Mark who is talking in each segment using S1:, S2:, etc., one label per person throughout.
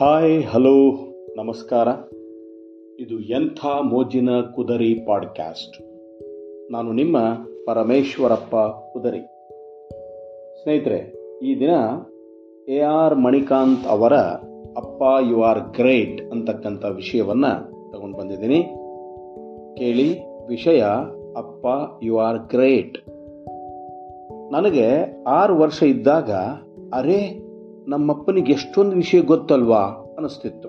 S1: Hi, hello, ನಮಸ್ಕಾರ. ಇದು ಎಂಥ ಮೋಜಿನ ಕುದರಿ ಪಾಡ್ಕ್ಯಾಸ್ಟ್. ನಾನು ನಿಮ್ಮ ಪರಮೇಶ್ವರಪ್ಪ ಕುದರಿ. ಸ್ನೇಹಿತರೆ, ಈ ದಿನ ಎ ಆರ್ ಮಣಿಕಾಂತ್ ಅವರ ಅಪ್ಪ, ಯು ಆರ್ ಗ್ರೇಟ್ ಅಂತಕ್ಕಂಥ ವಿಷಯವನ್ನು ತಗೊಂಡು ಬಂದಿದ್ದೀನಿ. ಕೇಳಿ ವಿಷಯ ಅಪ್ಪ, ಯು ಆರ್ ಗ್ರೇಟ್. ನನಗೆ ಆರು ವರ್ಷ ಇದ್ದಾಗ ಅರೆ ನಮ್ಮಪ್ಪನಿಗೆ ಎಷ್ಟೊಂದು ವಿಷಯ ಗೊತ್ತಲ್ವಾ ಅನಿಸ್ತಿತ್ತು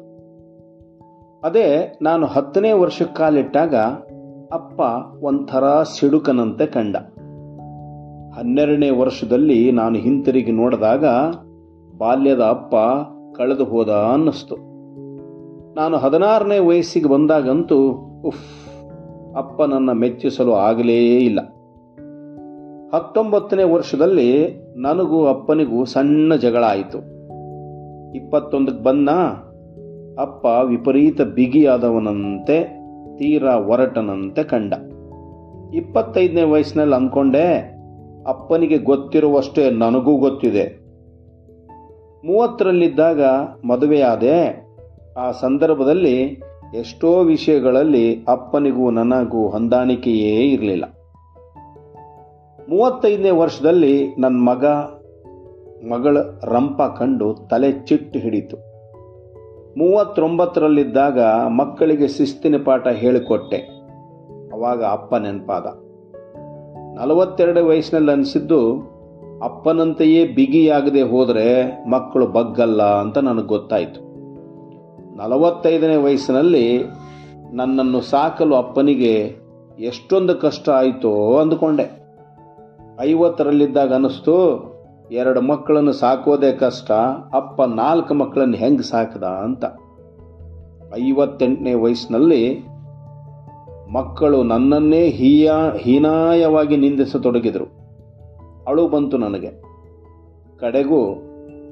S1: ಅದೇ ನಾನು ಹತ್ತನೇ ವರ್ಷಕ್ಕೆ ಕಾಲಿಟ್ಟಾಗ ಅಪ್ಪ ಒಂಥರ ಸಿಡುಕನಂತೆ ಕಂಡ. ಹನ್ನೆರಡನೇ ವರ್ಷದಲ್ಲಿ ನಾನು ಹಿಂತಿರುಗಿ ನೋಡಿದಾಗ ಬಾಲ್ಯದ ಅಪ್ಪ ಕಳೆದು ಹೋದ ಅನ್ನಿಸ್ತು. ನಾನು ಹದಿನಾರನೇ ವಯಸ್ಸಿಗೆ ಬಂದಾಗಂತೂ ಉಫ್, ಅಪ್ಪ ನನ್ನ ಮೆಚ್ಚಿಸಲು ಆಗಲೇ ಇಲ್ಲ. ಹತ್ತೊಂಬತ್ತನೇ ವರ್ಷದಲ್ಲಿ ನನಗೂ ಅಪ್ಪನಿಗೂ ಸಣ್ಣ ಜಗಳ ಆಯಿತು ಇಪ್ಪತ್ತೊಂದಕ್ಕೆ ಬಂದ ಅಪ್ಪ ವಿಪರೀತ ಬಿಗಿಯಾದವನಂತೆ, ತೀರಾ ಒರಟನಂತೆ ಕಂಡ. ಇಪ್ಪತ್ತೈದನೇ ವಯಸ್ಸಿನಲ್ಲಿ ಅಂದ್ಕೊಂಡೆ, ಅಪ್ಪನಿಗೆ ಗೊತ್ತಿರುವಷ್ಟೇ ನನಗೂ ಗೊತ್ತಿದೆ. ಮೂವತ್ತರಲ್ಲಿದ್ದಾಗ ಮದುವೆಯಾದೆ, ಆ ಸಂದರ್ಭದಲ್ಲಿ ಎಷ್ಟೋ ವಿಷಯಗಳಲ್ಲಿ ಅಪ್ಪನಿಗೂ ನನಗೂ ಹೊಂದಾಣಿಕೆಯೇ ಇರಲಿಲ್ಲ. ಮೂವತ್ತೈದನೇ ವರ್ಷದಲ್ಲಿ ನನ್ನ ಮಗ, ಮಗಳ ರಂಪ ಕಂಡು ತಲೆ ಚಿಟ್ಟು ಹಿಡಿತು. ಮೂವತ್ತೊಂಬತ್ತರಲ್ಲಿದ್ದಾಗ ಮಕ್ಕಳಿಗೆ ಶಿಸ್ತಿನ ಪಾಠ ಹೇಳಿಕೊಟ್ಟೆ. ಅವಾಗ ಅಪ್ಪ ನೆನಪಾದ. ನಲವತ್ತೆರಡು ವಯಸ್ಸಿನಲ್ಲಿ ಅನಿಸಿದ್ದು, ಅಪ್ಪನಂತೆಯೇ ಬಿಗಿಯಾಗದೆ ಹೋದರೆ ಮಕ್ಕಳು ಬಗ್ಗಲ್ಲ ಅಂತ ನನಗೆ ಗೊತ್ತಾಯಿತು. ನಲವತ್ತೈದನೇ ವಯಸ್ಸಿನಲ್ಲಿ ನನ್ನನ್ನು ಸಾಕಲು ಅಪ್ಪನಿಗೆ ಎಷ್ಟೊಂದು ಕಷ್ಟ ಆಯಿತೋ ಅಂದುಕೊಂಡೆ. ಐವತ್ತರಲ್ಲಿದ್ದಾಗ ಅನ್ನಿಸ್ತು, ಎರಡು ಮಕ್ಕಳನ್ನು ಸಾಕೋದೇ ಕಷ್ಟ, ಅಪ್ಪ ನಾಲ್ಕು ಮಕ್ಕಳನ್ನು ಹೆಂಗೆ ಸಾಕದ ಅಂತ. ಐವತ್ತೆಂಟನೇ ವಯಸ್ಸಿನಲ್ಲಿ ಮಕ್ಕಳು ನನ್ನನ್ನೇ ಹೀಯ, ಹೀನಾಯವಾಗಿ ನಿಂದಿಸತೊಡಗಿದರು. ಅಳು ಬಂತು ನನಗೆ. ಕಡೆಗೂ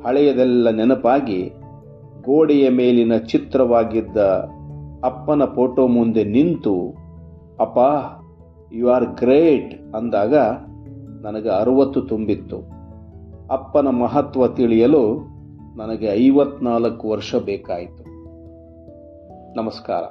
S1: ಹಳೆಯದೆಲ್ಲ ನೆನಪಾಗಿ ಗೋಡೆಯ ಮೇಲಿನ ಚಿತ್ರವಾಗಿದ್ದ ಅಪ್ಪನ ಫೋಟೋ ಮುಂದೆ ನಿಂತು, ಅಪ್ಪ ಯು ಆರ್ ಗ್ರೇಟ್ ಅಂದಾಗ ನನಗೆ ಅರುವತ್ತು ತುಂಬಿತ್ತು. ಅಪ್ಪನ ಮಹತ್ವ ತಿಳಿಯಲು ನನಗೆ ಐವತ್ನಾಲ್ಕು ವರ್ಷ ಬೇಕಾಯಿತು. ನಮಸ್ಕಾರ.